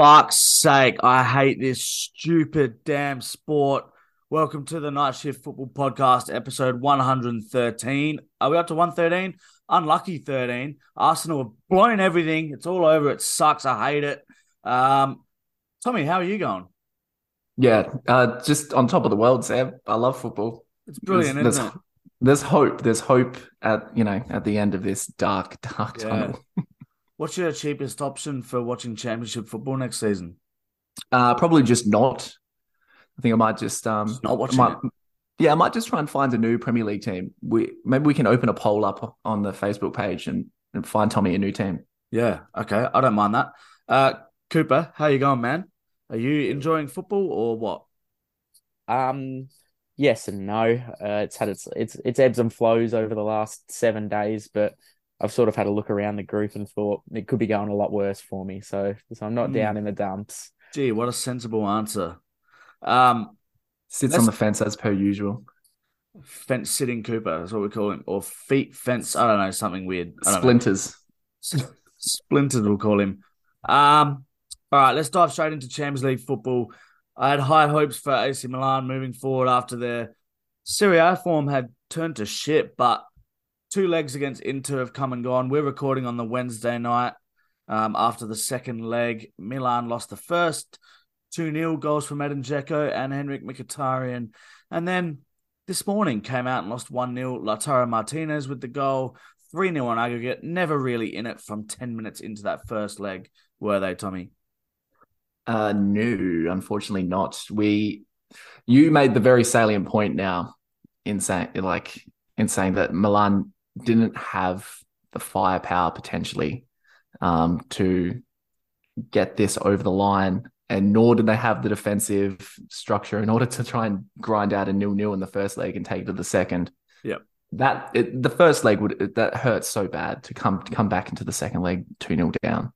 fuck's sake, I hate this stupid damn sport. Welcome to the Night Shift Football Podcast, episode 113. Are we up to 113? Unlucky 13. Arsenal have blown everything. It's all over. It sucks. I hate it. Um, Tommy, how are you going? Yeah, uh, just on top of the world, Sam. I love football. It's brilliant, there's, isn't there's, it? There's hope. There's hope at you know at the end of this dark, dark Yeah. tunnel. What's your cheapest option for watching championship football next season? Uh, probably just not. I think I might just um Just not watching might, it. Yeah, I might just try and find a new Premier League team. We maybe we can open a poll up on the Facebook page and, and find Tommy a new team. Yeah, okay. I don't mind that. Uh, Cooper, how you going, man? Are you enjoying football or what? Um, yes and no. Uh, it's had its its its ebbs and flows over the last seven days, but I've sort of had a look around the group and thought it could be going a lot worse for me. So, so I'm not Hmm. down in the dumps. Gee, what a sensible answer. Um, Sits on the fence as per usual. fence sitting Cooper, that's what we call him, or feet fence. I don't know, something weird. I. Splinters. Splintered, we'll call him. Um, all right, let's dive straight into Champions League football. I had high hopes for AC Milan moving forward after their Serie A form had turned to shit, but two legs against Inter have come and gone. We're recording on the Wednesday night um, after the second leg. Milan lost the first 2 0 goals from Edin Dzeko and Henrik Mkhitaryan. And then this morning came out and lost 1 0. Lautaro Martinez with the goal. 3 0 on aggregate. Never really in it from 10 minutes into that first leg, were they, Tommy? Uh, no, unfortunately not. We, you made the very salient point now in saying, like, in saying that Milan didn't have the firepower potentially um, to get this over the line, and nor did they have the defensive structure in order to try and grind out a nil-nil in the first leg and take it to the second. Yep. That it, the first leg would that hurts so bad to come to come back into the second leg two 0 down.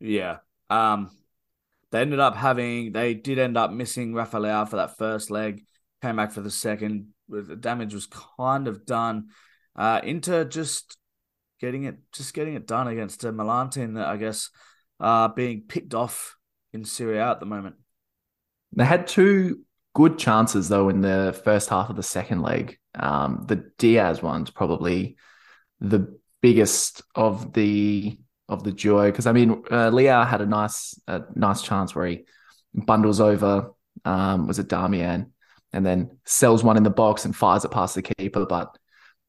Yeah. Um, they ended up having, they did end up missing Rafael for that first leg, came back for the second. The damage was kind of done. Uh, Inter just getting it, just getting it done against a Milan team that I guess uh being picked off in Serie A at the moment. They had two good chances though in the first half of the second leg. Um, the Diaz one's probably the biggest of the of the duo because I mean uh, Leao had a nice a nice chance where he bundles over um, was it Darmian and then sells one in the box and fires it past the keeper, but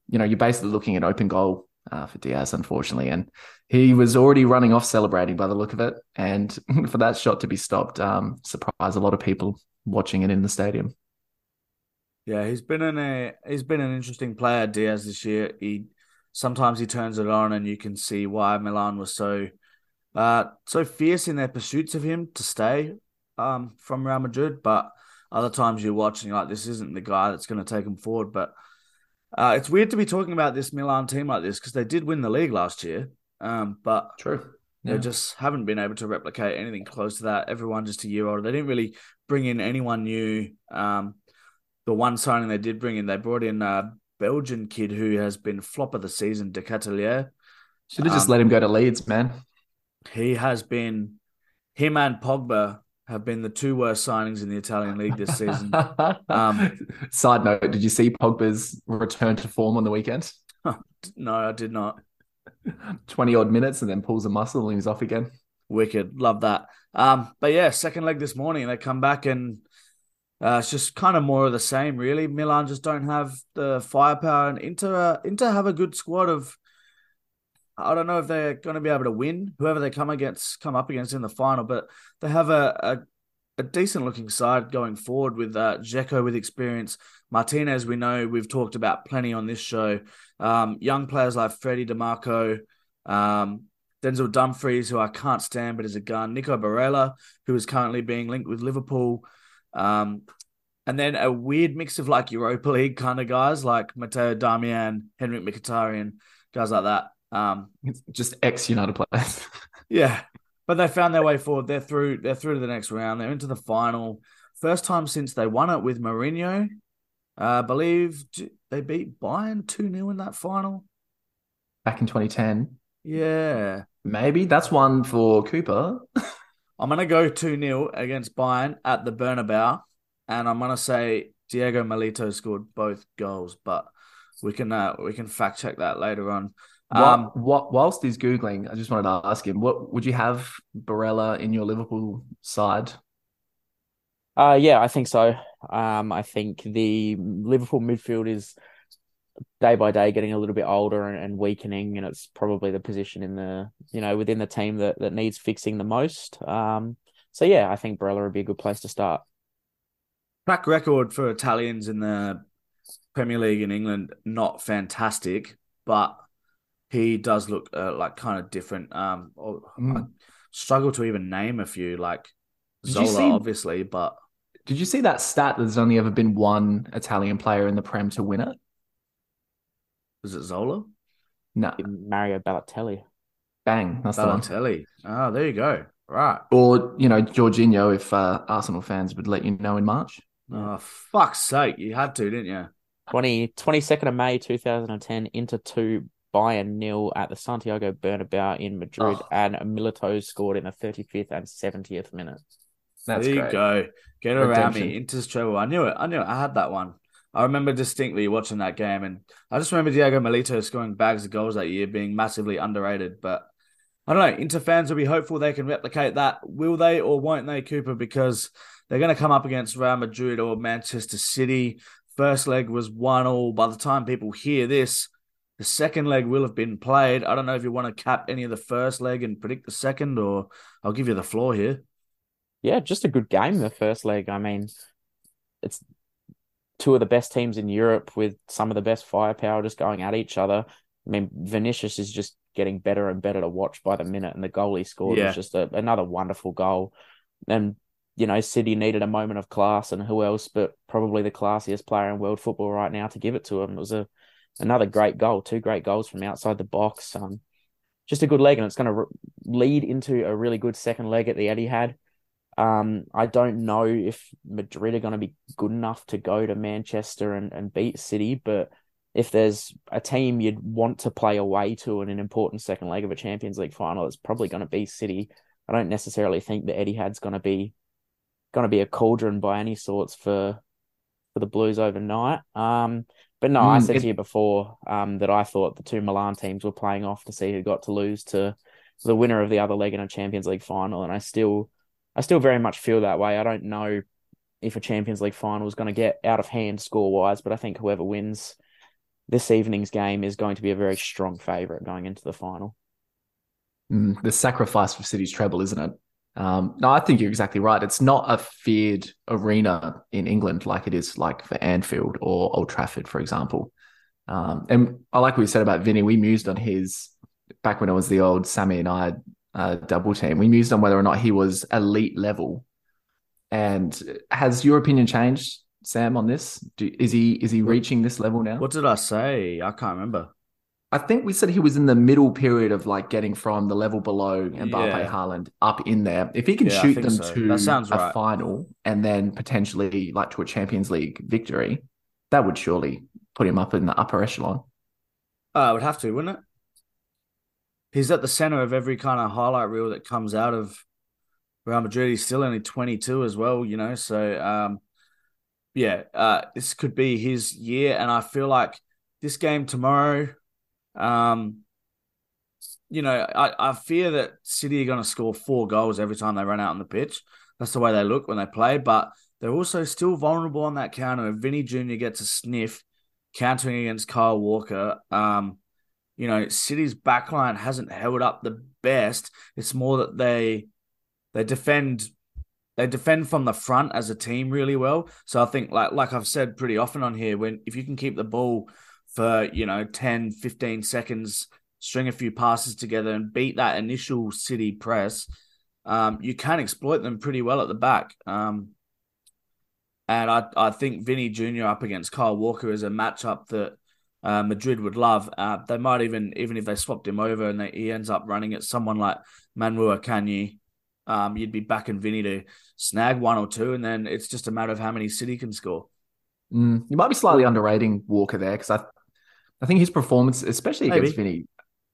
you know you're basically looking at open goal uh, for Diaz unfortunately, and he was already running off celebrating by the look of it, and for that shot to be stopped um, surprised a lot of people watching it in the stadium. Yeah, he's been in a he's been an interesting player, Diaz, this year. He sometimes he turns it on and you can see why Milan was so uh so fierce in their pursuits of him to stay um from Real Madrid, but other times you're watching like this isn't the guy that's going to take him forward. But uh it's weird to be talking about this Milan team like this because they did win the league last year. Um, but True. they just haven't been able to replicate anything close to that. Everyone just a year older. They didn't really bring in anyone new. Um, the one signing they did bring in, they brought in a Belgian kid who has been flop of the season, De Ketelaere. Should have just Um, let him go to Leeds, man. He has been, him and Pogba have been the two worst signings in the Italian league this season. Um, Side note: Did you see Pogba's return to form on the weekend? no, I did not. Twenty odd minutes and then pulls a muscle and he's off again. Wicked, love that. Um, but yeah, second leg this morning, they come back and uh, it's just kind of more of the same, really. Milan just don't have the firepower, and Inter, uh, Inter have a good squad of. I don't know if they're going to be able to win whoever they come against, come up against in the final, but they have a a, a decent looking side going forward with uh, Dzeko with experience. Martinez, we know we've talked about plenty on this show. Um, young players like Freddie Dimarco, um, Denzel Dumfries, who I can't stand but is a gun. Nico Barella, who is currently being linked with Liverpool. Um, and then a weird mix of like Europa League kind of guys like Matteo Darmian, Henrik Mkhitaryan, guys like that. Um, It's just ex United players. yeah, but they found their way forward. They're through. They're through to the next round. They're into the final. First time since they won it with Mourinho. Uh, I believe they beat Bayern two 0 in that final. Back in 2010. Yeah. Maybe that's one for Cooper. I'm gonna go 2-0 against Bayern at the Bernabeu, and I'm gonna say Diego Milito scored both goals, but we can uh, we can fact check that later on. Um, what, what, whilst he's googling, I just wanted to ask him: What would you have Barella in your Liverpool side? Uh, yeah, I think so. Um, I think the Liverpool midfield is day by day getting a little bit older and, and, weakening, and it's probably the position in the you know within the team that that needs fixing the most. Um, so yeah, I think Barella would be a good place to start. Track record for Italians in the Premier League in England not fantastic, but he does look uh, like kind of different. Um, mm. I struggle to even name a few like Did Zola, see, obviously, but did you see that stat? That there's only ever been one Italian player in the Prem to win it. Was it Zola? No, Mario Balotelli. Bang, that's Balotelli. the one. Oh, there you go. Right. Or you know, Jorginho, if uh, Arsenal fans would let you know in March. Oh, fuck's sake. You had to, didn't you? 20, 22nd of May 2010, Inter 2, Bayern nil at the Santiago Bernabeu in Madrid, oh. and Milito scored in the 35th and 70th minute. That's there you great. go. Get around me. Inter's treble. I knew it. I knew it. I had that one. I remember distinctly watching that game, and I just remember Diego Milito scoring bags of goals that year, being massively underrated. But I don't know. Inter fans will be hopeful they can replicate that. Will they or won't they, Cooper? Because they're going to come up against Real Madrid or Manchester City. First leg was one all. By the time people hear this, the second leg will have been played. I don't know if you want to cap any of the first leg and predict the second, or I'll give you the floor here. Yeah, just a good game, the first leg. I mean, it's two of the best teams in Europe with some of the best firepower just going at each other. I mean, Vinicius is just getting better and better to watch by the minute, and the goal he scored yeah. was just a, another wonderful goal. And you know, City needed a moment of class, and who else but probably the classiest player in world football right now to give it to him. It was a another great goal, two great goals from outside the box. Um, just a good leg, and it's going to re- lead into a really good second leg at the Etihad. Um, I don't know if Madrid are going to be good enough to go to Manchester and, and beat City, but if there's a team you'd want to play away to in an important second leg of a Champions League final, it's probably going to be City. I don't necessarily think the Etihad's going to be going to be a cauldron by any sorts for for the Blues overnight. Um, but no, mm, I said it... to you before um, that I thought the two Milan teams were playing off to see who got to lose to the winner of the other leg in a Champions League final, and I still, I still very much feel that way. I don't know if a Champions League final is going to get out of hand score wise, but I think whoever wins this evening's game is going to be a very strong favourite going into the final. Mm, the sacrifice for City's treble, isn't it? Um, no, I think you're exactly right. It's not a feared arena in England like it is like for Anfield or Old Trafford, for example. Um, and I like what you said about Vinny. We mused on his back when it was the old Sammy and I uh, double team. We mused on whether or not he was elite level. And has your opinion changed, Sam, on this? Do, is he is he reaching this level now? What did I say? I can't remember. I think we said he was in the middle period of like getting from the level below Mbappe yeah. Haaland up in there. If he can yeah, shoot them so. to a right. final and then potentially like to a Champions League victory, that would surely put him up in the upper echelon. Uh, I would have to, wouldn't it? He's at the center of every kind of highlight reel that comes out of Real Madrid. He's still only 22 as well, you know. So, um, yeah, uh, this could be his year. And I feel like this game tomorrow um, you know, I, I fear that City are going to score four goals every time they run out on the pitch. That's the way they look when they play, but they're also still vulnerable on that counter. If Vinny Jr. gets a sniff countering against Kyle Walker, um, you know, City's backline hasn't held up the best. It's more that they they defend they defend from the front as a team really well. So I think like like I've said pretty often on here, when if you can keep the ball for, you know, 10, 15 seconds, string a few passes together and beat that initial City press, um, you can exploit them pretty well at the back. Um, and I, I think Vinny Jr. up against Kyle Walker is a matchup that uh, Madrid would love. Uh, they might even, even if they swapped him over and they, he ends up running at someone like Manuel Akanji, um, you'd be backing Vinny to snag one or two, and then it's just a matter of how many City can score. Mm, you might be slightly underrating Walker there because I I think his performance, especially Maybe. against Vinny,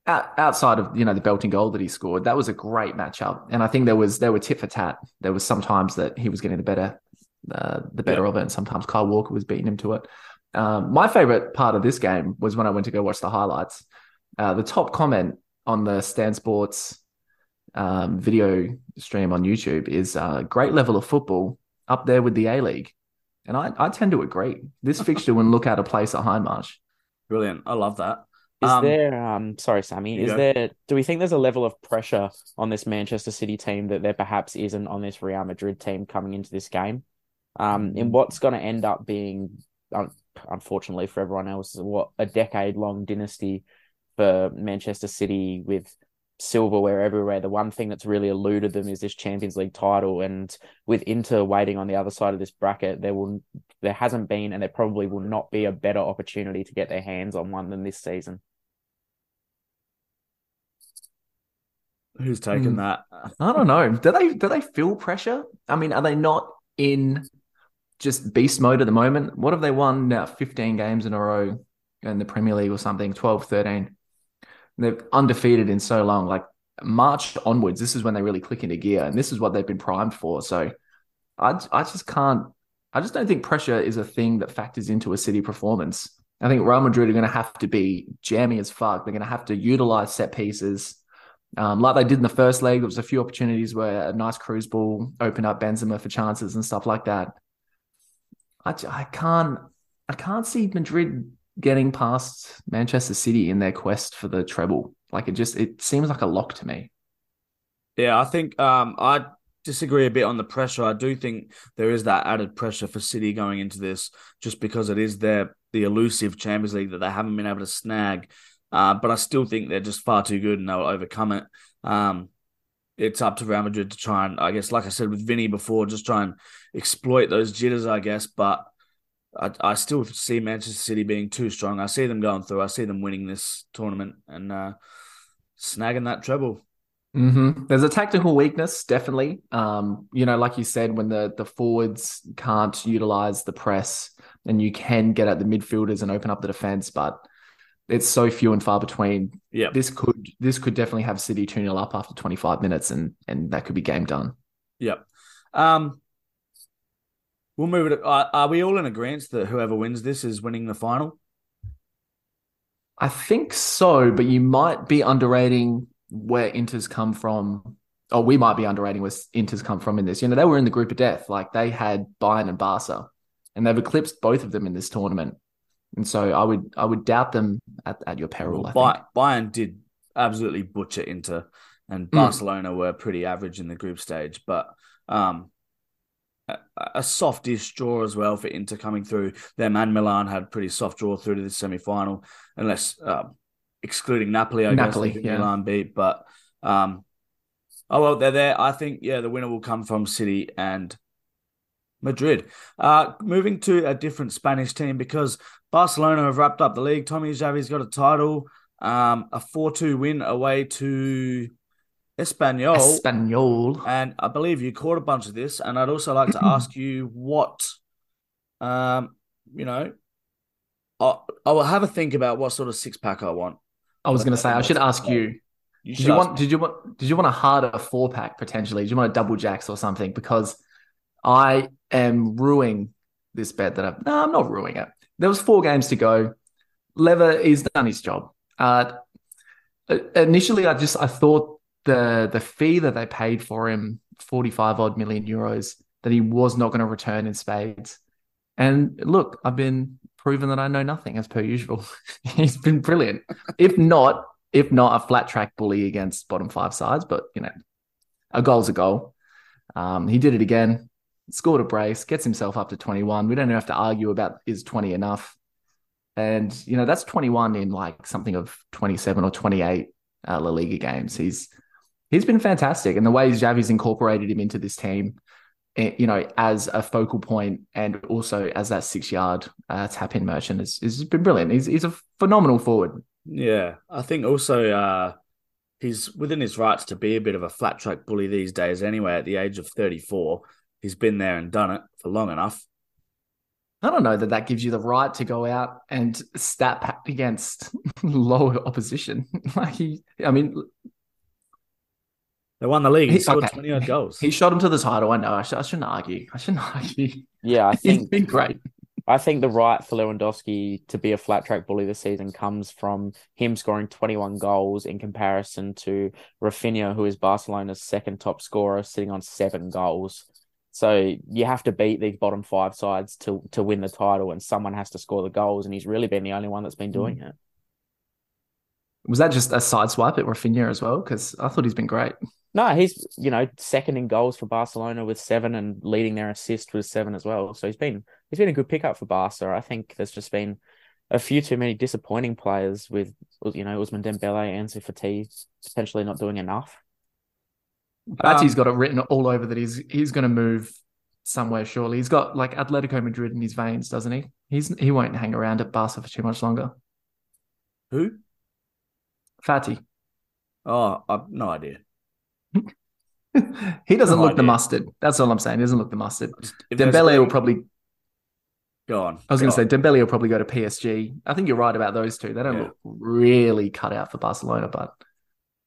outside of you know the belting goal that he scored, that was a great matchup, and I think there was there were tit for tat. There was sometimes that he was getting the better uh, the better yeah. of it, and sometimes Kyle Walker was beating him to it. Um, my favorite part of this game was when I went to go watch the highlights. Uh, the top comment on the Stan Sports um, video stream on YouTube is uh, great level of football up there with the A League. And I, I tend to agree. This fixture wouldn't look out of place at Hindmarsh. Brilliant. I love that. Is um, there um sorry, Sammy, is there do we think there's a level of pressure on this Manchester City team that there perhaps isn't on this Real Madrid team coming into this game? Um in mm. what's gonna end up being unfortunately for everyone else, what a decade long dynasty for Manchester City with silverware everywhere. The one thing that's really eluded them is this Champions League title, and with Inter waiting on the other side of this bracket, there will there hasn't been, and there probably will not be a better opportunity to get their hands on one than this season. Who's taken mm. that? I don't know. Do they do they feel pressure? I mean, are they not in just beast mode at the moment? What have they won now? 15 games in a row in the Premier League or something, 12, 13. They're undefeated in so long. Like March onwards, this is when they really click into gear, and this is what they've been primed for. So I, I just can't. I just don't think pressure is a thing that factors into a City performance. I think Real Madrid are going to have to be jammy as fuck. They're going to have to utilize set pieces. Um, like they did in the first leg, there was a few opportunities where a nice cruise ball opened up Benzema for chances and stuff like that. I, I can't I can't see Madrid getting past Manchester City in their quest for the treble. Like it just it seems like a lock to me. Yeah, I think um, I disagree a bit on the pressure. I do think there is that added pressure for City going into this, just because it is their the elusive Champions League that they haven't been able to snag. Uh, but I still think they're just far too good and they'll overcome it. Um, it's up to Real Madrid to try and, I guess, like I said with Vinny before, just try and exploit those jitters, I guess. But I, I still see Manchester City being too strong. I see them going through. I see them winning this tournament and uh, snagging that treble. Mm-hmm. There's a tactical weakness, definitely. Um, you know, like you said, when the the forwards can't utilize the press, and you can get at the midfielders and open up the defense, but it's so few and far between. Yeah, this could this could definitely have City two 0 up after 25 minutes, and and that could be game done. Yep. Um, We'll move it. Are, are we all in agreement that whoever wins this is winning the final? I think so, but you might be underrating where Inter's come from. Or we might be underrating where Inter's come from in this. You know, they were in the group of death. Like they had Bayern and Barca, and they've eclipsed both of them in this tournament. And so I would I would doubt them at, at your peril. Well, I think. Bayern did absolutely butcher Inter, and mm. Barcelona were pretty average in the group stage. But um, a softish draw as well for Inter coming through. Them and Milan had pretty soft draw through to the semi final, unless uh, excluding Napoli, I Napoli, guess yeah. Milan beat. But um, oh well, they're there. I think yeah, the winner will come from City and Madrid. Uh, moving to a different Spanish team because Barcelona have wrapped up the league. Tommy Xavi's got a title, um, a four-two win away to Espanyol. Espanyol. And I believe you caught a bunch of this. And I'd also like to ask you what, um, you know, I, I will have a think about what sort of six pack I want. I was going to say I should ask you. you did you want? Did you want? Did you want a harder four pack potentially? Did you want a double jacks or something? Because I am ruining this bet that I've. No, I'm not ruining it. There was four games to go. Lever, he's done his job. Uh, initially, I just I thought the the fee that they paid for him, 45 odd million euros, that he was not going to return in spades. And look, I've been proven that I know nothing as per usual. He's been brilliant. if not, if not a flat track bully against bottom five sides, but you know, a goal's a goal. Um, he did it again, scored a brace, gets himself up to 21. We don't have to argue about is 20 enough. And you know, that's 21 in like something of 27 or 28 uh, La Liga games. He's he's been fantastic, and the way Xavi's incorporated him into this team, eh, you know, as a focal point and also as that six yard uh, tap in merchant has, has been brilliant. He's he's a phenomenal forward. Yeah, I think also uh, he's within his rights to be a bit of a flat track bully these days. Anyway, at the age of thirty four, he's been there and done it for long enough. I don't know that that gives you the right to go out and stat pack against lower opposition. like he, I mean, They won the league. He, He- scored okay. 20 odd goals. he shot him to the title. I know. I, sh- I shouldn't argue. I shouldn't argue. Yeah, I He's think been great. I think the right for Lewandowski to be a flat track bully this season comes from him scoring 21 goals in comparison to Rafinha, who is Barcelona's second top scorer, sitting on seven goals. So you have to beat these bottom five sides to to win the title, and someone has to score the goals, and he's really been the only one that's been doing mm. it. Was that just a side swipe at Rafinha as well? Because I thought he's been great. No, he's you know second in goals for Barcelona with seven, and leading their assist with seven as well. So he's been he's been a good pickup for Barca. I think there's just been a few too many disappointing players with you know Ousmane Dembele and Ansu Fati potentially not doing enough. Fati's Um, got it written all over that he's he's going to move somewhere. Surely he's got like Atletico Madrid in his veins, doesn't he? He's he won't hang around at Barca for too much longer. Who? Fati. Oh, I've no idea. he doesn't No look the mustard. That's all I'm saying. He doesn't look the mustard. If Dembele will probably. go on. I was going to say. Dembele will probably go to PSG. I think you're right about those two. They don't Yeah. look really cut out for Barcelona, but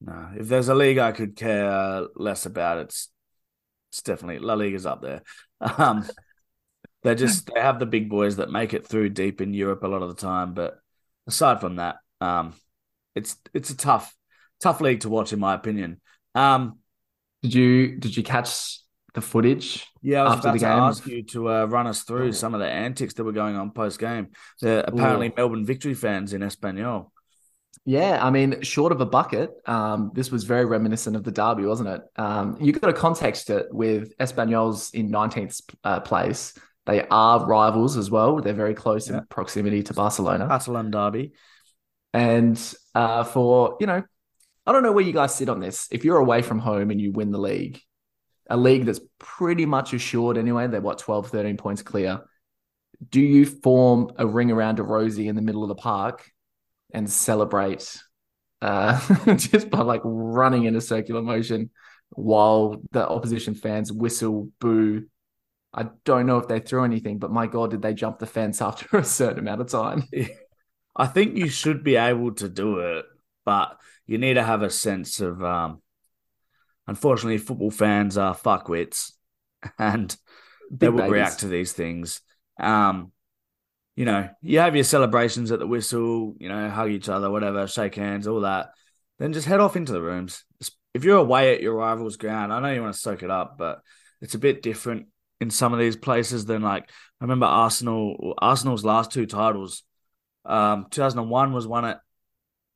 No, if there's a league I could care less about, it's it's definitely La Liga's up there. Um, they just they have the big boys that make it through deep in Europe a lot of the time, but aside from that, um, it's it's a tough tough league to watch in my opinion. Um, did you did you catch the footage? yeah, I was After about the to game? ask you to uh, run us through Oh. some of the antics that were going on post game. The apparently Ooh. Melbourne victory fans in Espanyol. Yeah, I mean, short of a bucket, um, this was very reminiscent of the derby, wasn't it? Um, you got to context it with Espanyol's in 19th uh, place. They are rivals as well. They're very close Yeah. in proximity to Barcelona. Catalan derby. And uh, for, you know, I don't know where you guys sit on this. If you're away from home and you win the league, a league that's pretty much assured anyway, they're what, 12, 13 points clear. Do you form a ring around a rosy in the middle of the park and celebrate uh, just by like running in a circular motion while the opposition fans whistle, boo? I don't know if they threw anything, but my God, did they jump the fence after a certain amount of time? I think you should be able to do it, but you need to have a sense of. Um, unfortunately, football fans are fuckwits, and they will babies. react to these things. Um, you know, you have your celebrations at the whistle. You know, hug each other, whatever, shake hands, all that. Then just head off into the rooms. If you're away at your rival's ground, I know you want to soak it up, but it's a bit different in some of these places than like I remember Arsenal. Arsenal's last two titles. Um, 2001 was won at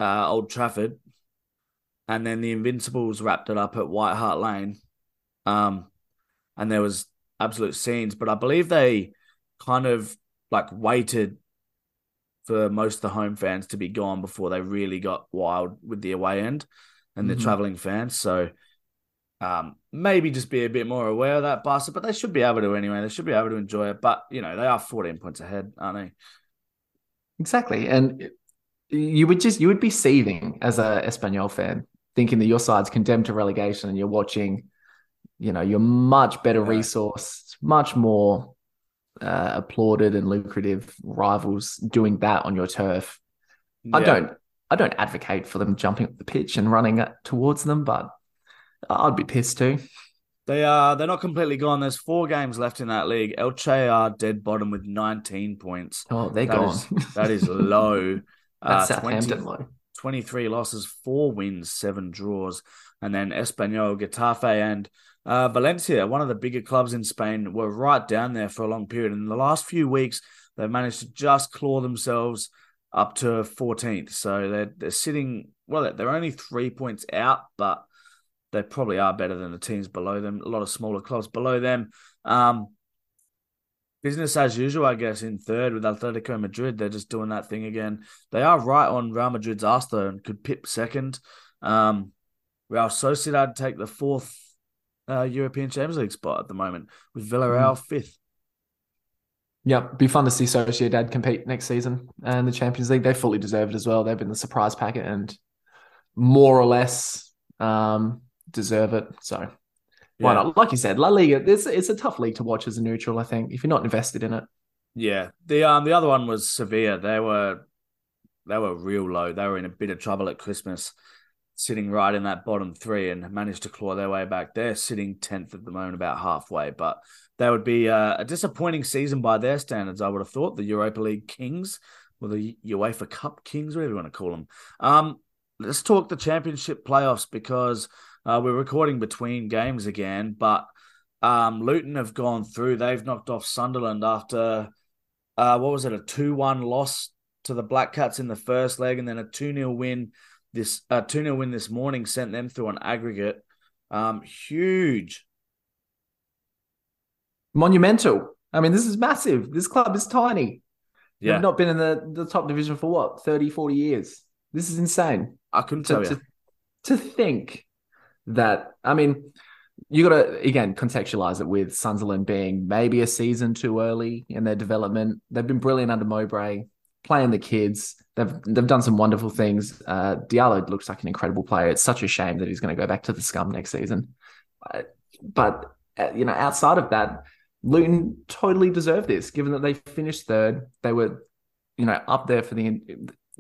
uh, Old Trafford, and then the Invincibles wrapped it up at White Hart Lane. Um, and there was absolute scenes, but I believe they kind of like waited for most of the home fans to be gone before they really got wild with the away end and the Mhm. traveling fans. So um, maybe just be a bit more aware of that, Barca, but they should be able to anyway. They should be able to enjoy it. But you know, they are 14 points ahead, aren't they? Exactly. And you would just you would be seething as a Espanyol fan, thinking that your side's condemned to relegation and you're watching, you know, your much better Yeah. resource, much more uh, applauded and lucrative rivals doing that on your turf. I don't I don't advocate for them jumping up the pitch and running towards them, but I'd be pissed too. They are they're not completely gone. There's four games left in that league. Elche are dead bottom with 19 points. Oh, they're That gone. is- That is low. That's Uh, 20 low. 23 losses, four wins, seven draws. And then Espanyol, Getafe, and uh, Valencia, one of the bigger clubs in Spain, were right down there for a long period. In the last few weeks, they've managed to just claw themselves up to 14th. So they're, they're sitting, well, they're only three points out, but they probably are better than the teams below them. A lot of smaller clubs below them. Um, business as usual, I guess, in third with Atletico Madrid. They're just doing that thing again. They are right on Real Madrid's arse though, and could pip second. Um, Real Sociedad take the fourth uh, European Champions League spot at the moment, with Villarreal fifth. Yeah, be fun to see Sociedad compete next season and the Champions League. They fully deserve it as well. They've been the surprise packet and more or less um, deserve it. So why Yeah. not? Like you said, La Liga, it's, it's a tough league to watch as a neutral, I think, if you're not invested in it. Yeah, the um the other one was Sevilla. They were they were real low. They were in a bit of trouble at Christmas, sitting right in that bottom three, and managed to claw their way back. They're sitting tenth at the moment, about halfway, but they would be uh, a disappointing season by their standards. I would have thought the Europa League Kings or the UEFA Cup Kings, whatever you want to call them. Um, let's talk the Championship playoffs because uh, we're recording between games again, but um, Luton have gone through. They've knocked off Sunderland after uh, what was it, a two-one loss to the Black Cats in the first leg, and then a two-nil win this uh, two 0 win this morning sent them through an aggregate. Um, huge, monumental. I mean, this is massive. This club is tiny. Yeah, They've not been in the, the top division for what 30, 40 years. This is insane. I couldn't tell you. to, to think that I mean, you got to again contextualize it with Sunderland being maybe a season too early in their development. They've been brilliant under Mowbray, playing the kids. They've they've done some wonderful things. Uh, Diallo looks like an incredible player. It's such a shame that he's going to go back to the scum next season. Uh, but uh, you know, outside of that, Luton totally deserve this, given that they finished third. They were, you know, up there for the.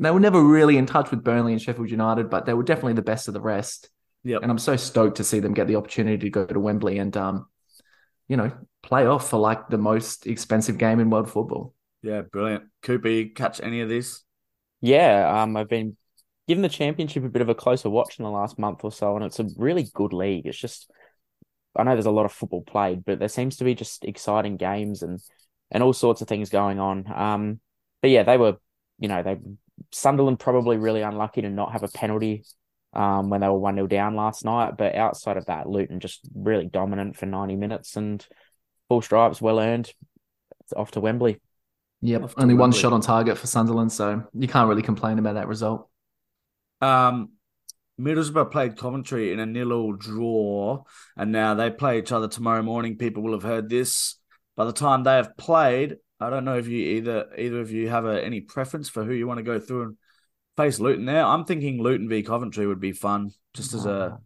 They were never really in touch with Burnley and Sheffield United, but they were definitely the best of the rest. Yep. And I'm so stoked to see them get the opportunity to go to Wembley and, um, you know, play off for like the most expensive game in world football. Yeah, brilliant. Cooper, you catch any of this? Yeah, um, I've been given the championship a bit of a closer watch in the last month or so, and it's a really good league. It's just, I know there's a lot of football played, but there seems to be just exciting games and and all sorts of things going on. Um, but yeah, they were, you know, they Sunderland probably really unlucky to not have a penalty um, when they were 1 0 down last night. But outside of that, Luton just really dominant for 90 minutes and full stripes, well earned. It's off to Wembley. Yep. Only one shot on target for Sunderland, so you can't really complain about that result. Um, Middlesbrough played Coventry in a nil-all draw, and now they play each other tomorrow morning. People will have heard this by the time they have played. I don't know if you either either of you have a, any preference for who you want to go through and face Luton there. I'm thinking Luton v Coventry would be fun, just as a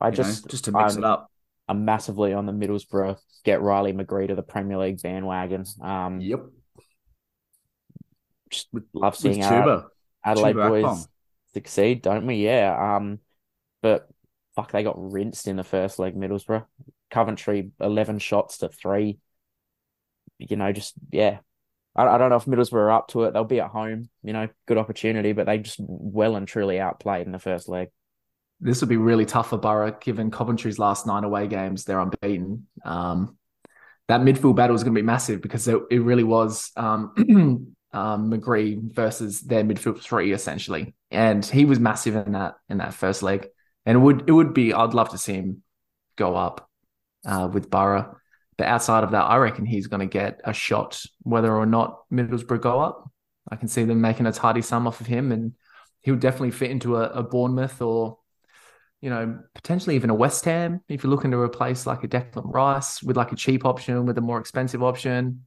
I just know, just to mix I'm, it up. I'm massively on the Middlesbrough get Riley McGree to the Premier League bandwagon. Um, Yep. just love seeing With our. Adelaide Chuba boys Akpom. succeed, don't we? Yeah. Um, but fuck, they got rinsed in the first leg. Middlesbrough, Coventry, eleven shots to three. You know, just yeah. I, I don't know if Middlesbrough are up to it. They'll be at home. You know, good opportunity, but they just well and truly outplayed in the first leg. This would be really tough for Borough, given Coventry's last nine away games, they're unbeaten. Um, that midfield battle is going to be massive because it, it really was um, um, McGree versus their midfield three essentially, and he was massive in that in that first leg. And it would it would be I'd love to see him go up uh, with Borough, but outside of that, I reckon he's going to get a shot whether or not Middlesbrough go up. I can see them making a tidy sum off of him, and he'll definitely fit into a, a Bournemouth or you know, potentially even a West Ham if you're looking to replace like a Declan Rice with like a cheap option with a more expensive option.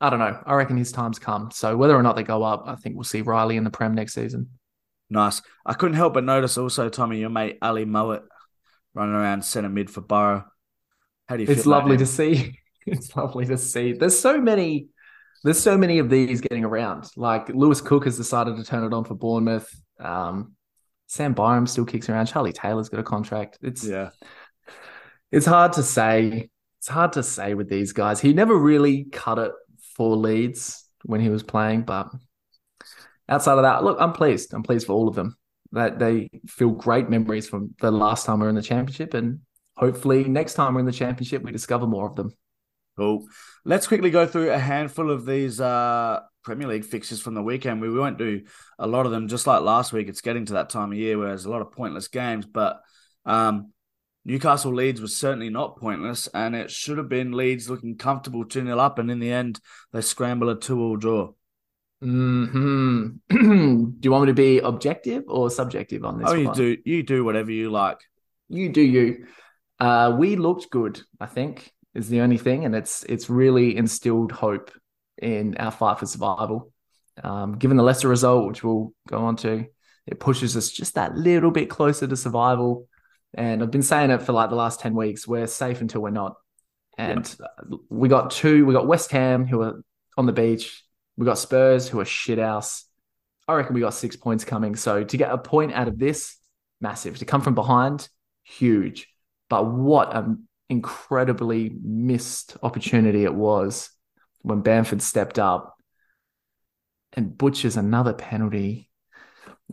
I don't know. I reckon his time's come. So whether or not they go up, I think we'll see Riley in the Prem next season. Nice. I couldn't help but notice also, Tommy, your mate Ali Mowat running around centre mid for Borough. How do you? It's lovely to see. It's lovely to see. There's so many. There's so many of these getting around. Like Lewis Cook has decided to turn it on for Bournemouth. Um, Sam Byram still kicks around. Charlie Taylor's got a contract. It's Yeah. it's hard to say. It's hard to say with these guys. He never really cut it for Leeds when he was playing, but outside of that, look, I'm pleased. I'm pleased for all of them. That they feel great memories from the last time we are in the championship, and hopefully next time we're in the championship, we discover more of them. Cool. Let's quickly go through a handful of these uh, Premier League fixtures from the weekend. We won't do a lot of them, just like last week. It's getting to that time of year where there's a lot of pointless games, but um, Newcastle Leeds was certainly not pointless, and it should have been Leeds looking comfortable 2 0 up, and in the end, they scramble a 2 all draw. Hmm. do you want me to be objective or subjective on this? Oh, you one? do. You do whatever you like. You do you. Uh, we looked good, I think, is the only thing, and it's it's really instilled hope in our fight for survival. Um, given the lesser result, which we'll go on to, it pushes us just that little bit closer to survival. And I've been saying it for like the last 10 weeks. We're safe until we're not. And we got two, we got West Ham, who are on the beach. We got Spurs who are shit house. I reckon we got six points coming. So to get a point out of this, massive. To come from behind, huge. But what an incredibly missed opportunity it was when Bamford stepped up and butchers another penalty.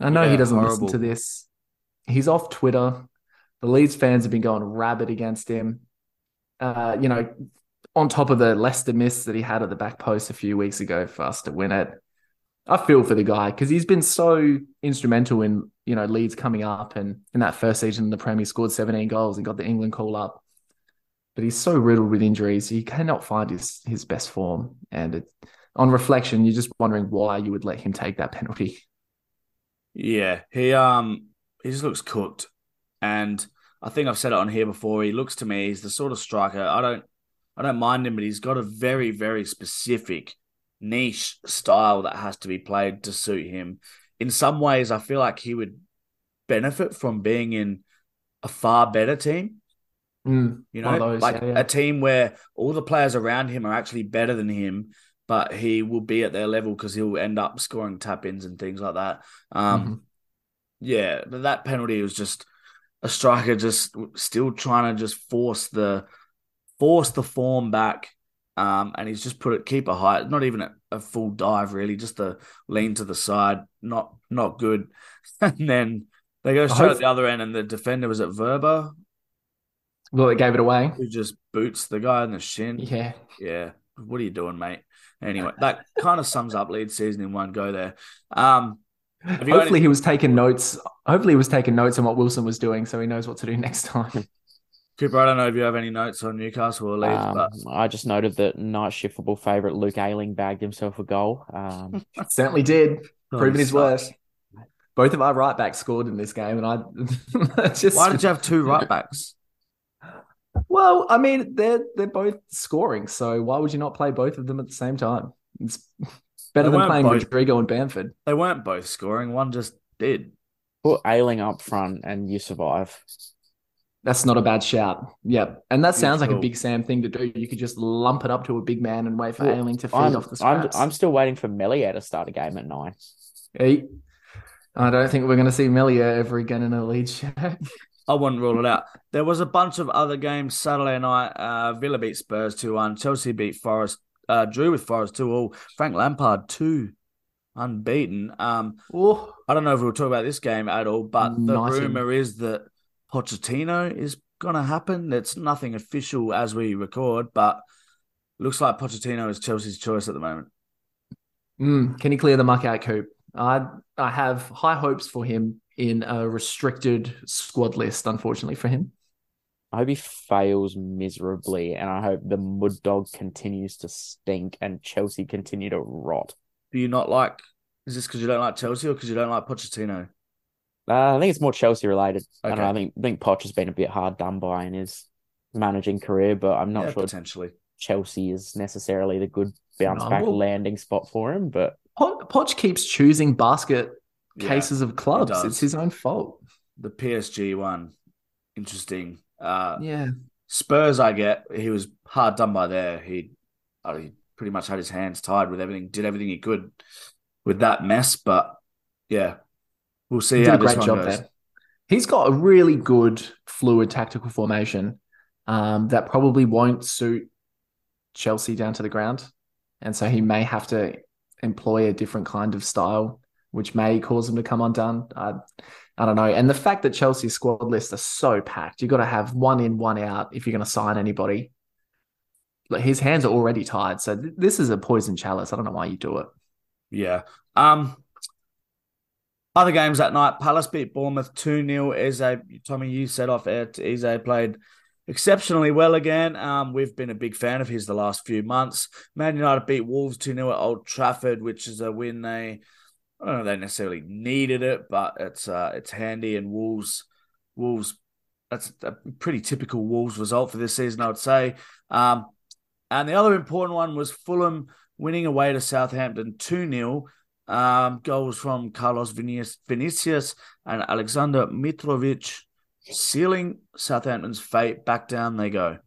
I know Yeah, he doesn't horrible. listen to this. He's off Twitter. The Leeds fans have been going rabid against him. Uh, you know, on top of the Leicester miss that he had at the back post a few weeks ago for us to win it. I feel for the guy because he's been so instrumental in you know Leeds coming up and in that first season in the Premier, he scored 17 goals and got the England call up. But he's so riddled with injuries, he cannot find his his best form. And it, on reflection, you're just wondering why you would let him take that penalty. Yeah, he um he just looks cooked, and I think I've said it on here before. He looks to me he's the sort of striker I don't I don't mind him, but he's got a very very specific niche style that has to be played to suit him. In some ways, I feel like he would benefit from being in a far better team. Mm, You know, those, like yeah, yeah. a team where all the players around him are actually better than him, but he will be at their level because he'll end up scoring tap ins and things like that. Um, Mhm. yeah, but that penalty was just a striker just still trying to just force the force the form back. Um, and he's just put it keep a height, not even a, a full dive really, just a lean to the side, not not good. and then they go straight at the other end, and the defender was at Verba, Well, it gave it away. who just boots the guy in the shin. Yeah. Yeah. What are you doing, mate? Anyway, that kind of sums up lead season in one go there. Um, Hopefully any- he was taking notes. Hopefully he was taking notes on what Wilson was doing, so he knows what to do next time. Cooper, I don't know if you have any notes on Newcastle or Leeds, Um, but I just noted that night shift football favourite Luke Ayling bagged himself a goal. Um, Certainly did. Oh, Proven his worth. Both of our right backs scored in this game, and I just Why did you have two right backs? Well, I mean, they're they're both scoring, so why would you not play both of them at the same time? It's better They than playing both- Rodrigo and Bamford. They weren't both scoring. One just did. put Ayling up front and you survive. That's not a bad shout. Yeah, and that sounds like a big Sam thing to do. You could just lump it up to a big man and wait for Well, Ayling to feed I'm, off the I'm. I'm still waiting for Melier to start a game at nine. Hey, I don't think we're going to see Melia ever again in a lead shack. I wouldn't rule it out. There was a bunch of other games Saturday night. Uh, Villa beat Spurs 2 1. Chelsea beat Forest, uh, drew with Forest 2 all. Frank Lampard 2 unbeaten. Um, Oh, I don't know if we'll talk about this game at all, but the Nice. rumor is that Pochettino is going to happen. It's nothing official as we record, but looks like Pochettino is Chelsea's choice at the moment. mm, can he clear the muck out, Coop? I I have high hopes for him in a restricted squad list. Unfortunately for him, I hope he fails miserably, and I hope the Mud Dog continues to stink and Chelsea continue to rot. Do you not like? Is this because you don't like Chelsea or because you don't like Pochettino? Uh, I think it's more Chelsea related. I don't know. I think I think Poch has been a bit hard done by in his managing career, but I'm not yeah, sure potentially. Chelsea is necessarily the good bounce No, back well- landing spot for him. But Poch, Poch keeps choosing basket Yeah, cases of clubs. does. It's his own fault. the PSG one, interesting. Uh, Yeah, Spurs, I get. He was hard done by there. He, uh, he pretty much had his hands tied with everything. Did everything he could with that mess. But yeah, we'll see he how did a great job goes. there. He's got a really good fluid tactical formation um, that probably won't suit Chelsea down to the ground, and so he may have to employ a different kind of style, which may cause him to come undone. I, I don't know. And the fact that Chelsea's squad lists are so packed, you've got to have one in, one out if you're going to sign anybody. Like his hands are already tied, so th- this is a poison chalice. I don't know why you do it. Yeah. Um. Other games that night, Palace beat Bournemouth 2 0. Eze, Tommy, you set off air. Eze played exceptionally well again. Um, we've been a big fan of his the last few months. Man United beat Wolves 2 0 at Old Trafford, which is a win they, I don't know, they necessarily needed it, but it's uh, it's handy. And Wolves, Wolves, that's a pretty typical Wolves result for this season, I would say. Um, and the other important one was Fulham winning away to Southampton 2 0. Um, goals from Carlos Vinicius, and Aleksandar Mitrovic, sealing Southampton's fate. Back down they go.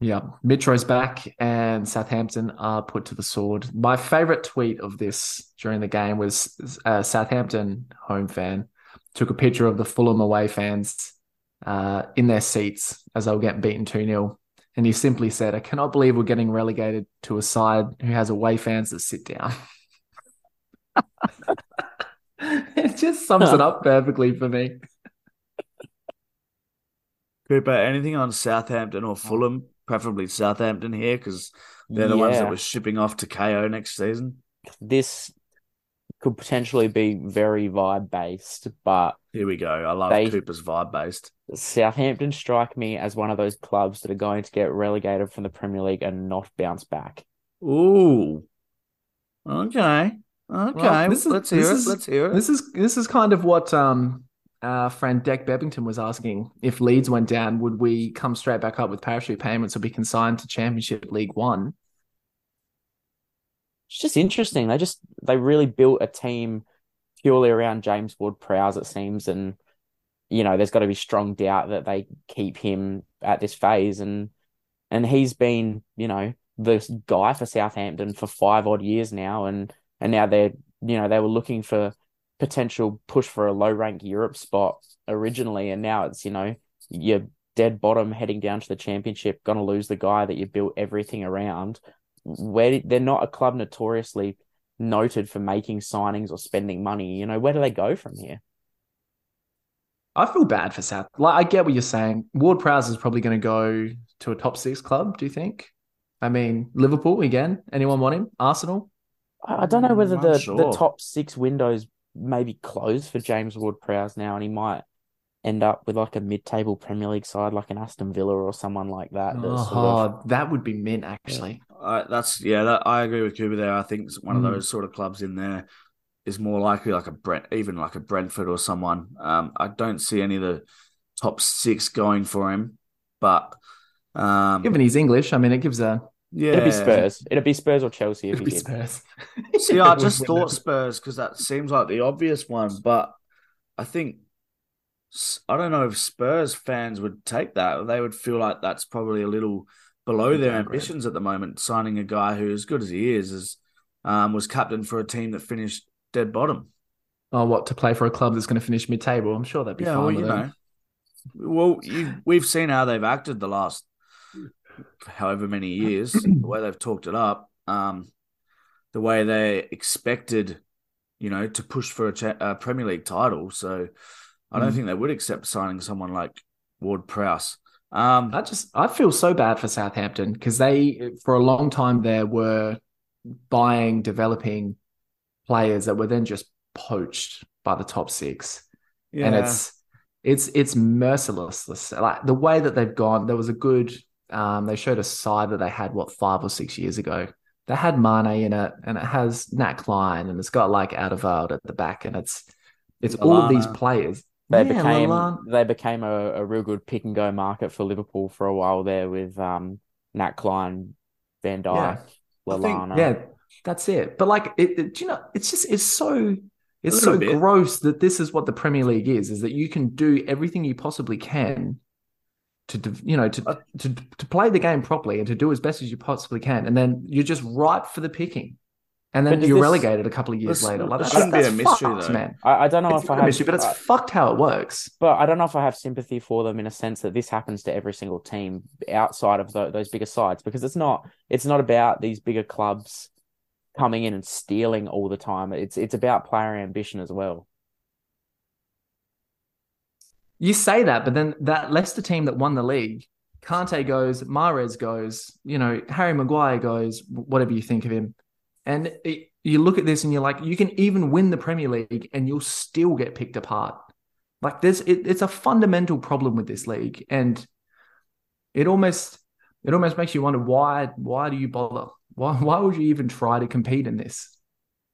Yeah, Mitro's back and Southampton are put to the sword. My favorite tweet of this during the game was a uh, Southampton home fan took a picture of the Fulham away fans uh, in their seats as they were getting beaten 2 0. And he simply said, I cannot believe we're getting relegated to a side who has away fans that sit down. it just sums it up perfectly for me. Cooper, anything on Southampton or Fulham preferably Southampton here because they're the yeah. ones that were shipping off to KO next season. This could potentially be very vibe based, but here we go. I love they, Cooper's vibe based. Southampton strike me as one of those clubs that are going to get relegated from the Premier League and not bounce back. Ooh. Okay. Okay. Well, is, Let's hear it. Is, Let's hear it. This is this is kind of what um our friend Deck Bebbington was asking if Leeds went down, would we come straight back up with parachute payments or be consigned to Championship League One? It's just interesting. They just they really built a team purely around James Ward Prowse, it seems, and you know, there's got to be strong doubt that they keep him at this phase, and and he's been, you know, the guy for Southampton for five odd years now, and and now they're, you know, they were looking for potential push for a low rank Europe spot originally, and now it's you know you're dead bottom heading down to the championship, gonna lose the guy that you built everything around. Where they're not a club notoriously noted for making signings or spending money. You know, where do they go from here? I feel bad for South. Like I get what you're saying. Ward Prowse is probably going to go to a top six club. Do you think? I mean, Liverpool again. Anyone want him? Arsenal. I don't know whether the, sure. the top six windows maybe close for James Ward Prowse now, and he might end up with like a mid-table Premier League side, like an Aston Villa or someone like that. that oh, sort of... that would be mint, actually. Uh, that's yeah, that, I agree with Cooper there. I think one mm. of those sort of clubs in there is more likely like a Brent, even like a Brentford or someone. Um, I don't see any of the top six going for him, but um, given he's English, I mean, it gives a yeah, it'd be Spurs. It'd be Spurs or Chelsea if it'd he did. Spurs. See, I just thought Spurs because that seems like the obvious one, but I think I don't know if Spurs fans would take that. They would feel like that's probably a little below their ambitions at the moment. Signing a guy who, as good as he is, is um, was captain for a team that finished dead bottom. Oh, what to play for a club that's going to finish mid-table? I'm sure that'd be yeah, fine. Well, you know, well, you, we've seen how they've acted the last however many years, the way they've talked it up, um, the way they expected, you know, to push for a, cha- a Premier League title. So I don't mm. think they would accept signing someone like Ward Prowse. Um, I just I feel so bad for Southampton because they for a long time there were buying, developing players that were then just poached by the top six, yeah. and it's it's it's merciless. Like the way that they've gone, there was a good um, they showed a side that they had what five or six years ago. They had Mane in it, and it has Nat Clyne, and it's got like Alderweireld at the back, and it's it's all of these players. They yeah, became they became a, a real good pick and go market for Liverpool for a while there with um, Nat Clyne, Van Dijk, yeah. Lallana. yeah, that's it. But like, it, it, you know, it's just it's so it's so bit. gross that this is what the Premier League is: is that you can do everything you possibly can to you know to, to to play the game properly and to do as best as you possibly can, and then you're just ripe for the picking. And then you're this, relegated a couple of years later. Like, that shouldn't be a mystery, fucked, though. man. I, I don't know it's if I have mystery, but it's uh, fucked how it works. But I don't know if I have sympathy for them in a sense that this happens to every single team outside of the, those bigger sides because it's not it's not about these bigger clubs coming in and stealing all the time. It's it's about player ambition as well. You say that, but then that Leicester team that won the league, Kante goes, Mahrez goes, you know, Harry Maguire goes, whatever you think of him. And it, you look at this and you're like, you can even win the Premier League and you'll still get picked apart. Like this, it, it's a fundamental problem with this league, and it almost it almost makes you wonder why why do you bother? Why why would you even try to compete in this?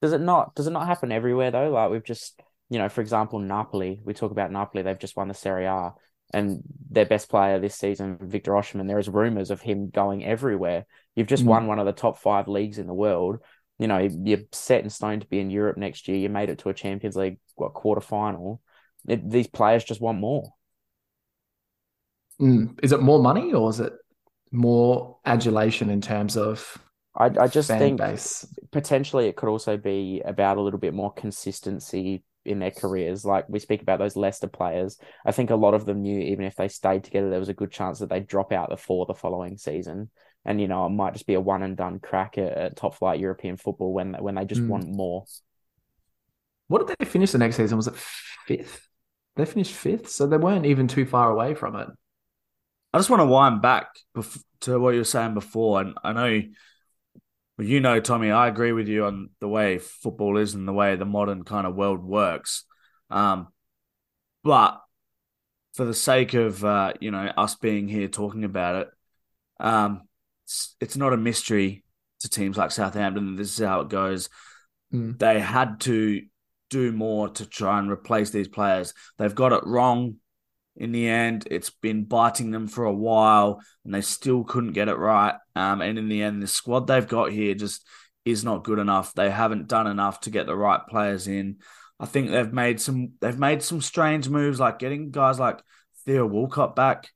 Does it not does it not happen everywhere though? Like we've just you know, for example, Napoli, we talk about Napoli, they've just won the Serie A and their best player this season, Victor Osimhen, there is rumors of him going everywhere. You've just mm. won one of the top five leagues in the world. You know, you're set in stone to be in Europe next year. You made it to a Champions League what quarter final. these players just want more. Mm. Is it more money or is it more adulation in terms of I, I just think base. potentially it could also be about a little bit more consistency in their careers. Like we speak about those Leicester players. I think a lot of them knew even if they stayed together, there was a good chance that they'd drop out the four the following season. And you know, it might just be a one and done crack at, at top flight European football when when they just Mm. want more. What did they finish the next season? Was it fifth? They finished fifth, so they weren't even too far away from it. I just want to wind back bef- to what you were saying before, and I know, well, you know, Tommy, I agree with you on the way football is and the way the modern kind of world works. Um, but for the sake of uh, you know us being here talking about it, um, it's, it's not a mystery to teams like Southampton. This is how it goes. Mm. They had to do more to try and replace these players. They've got it wrong in the end. It's been biting them for a while, and they still couldn't get it right. Um, and in the end, the squad they've got here just is not good enough. They haven't done enough to get the right players in. I think they've made some they've made some strange moves, like getting guys like Theo Walcott back.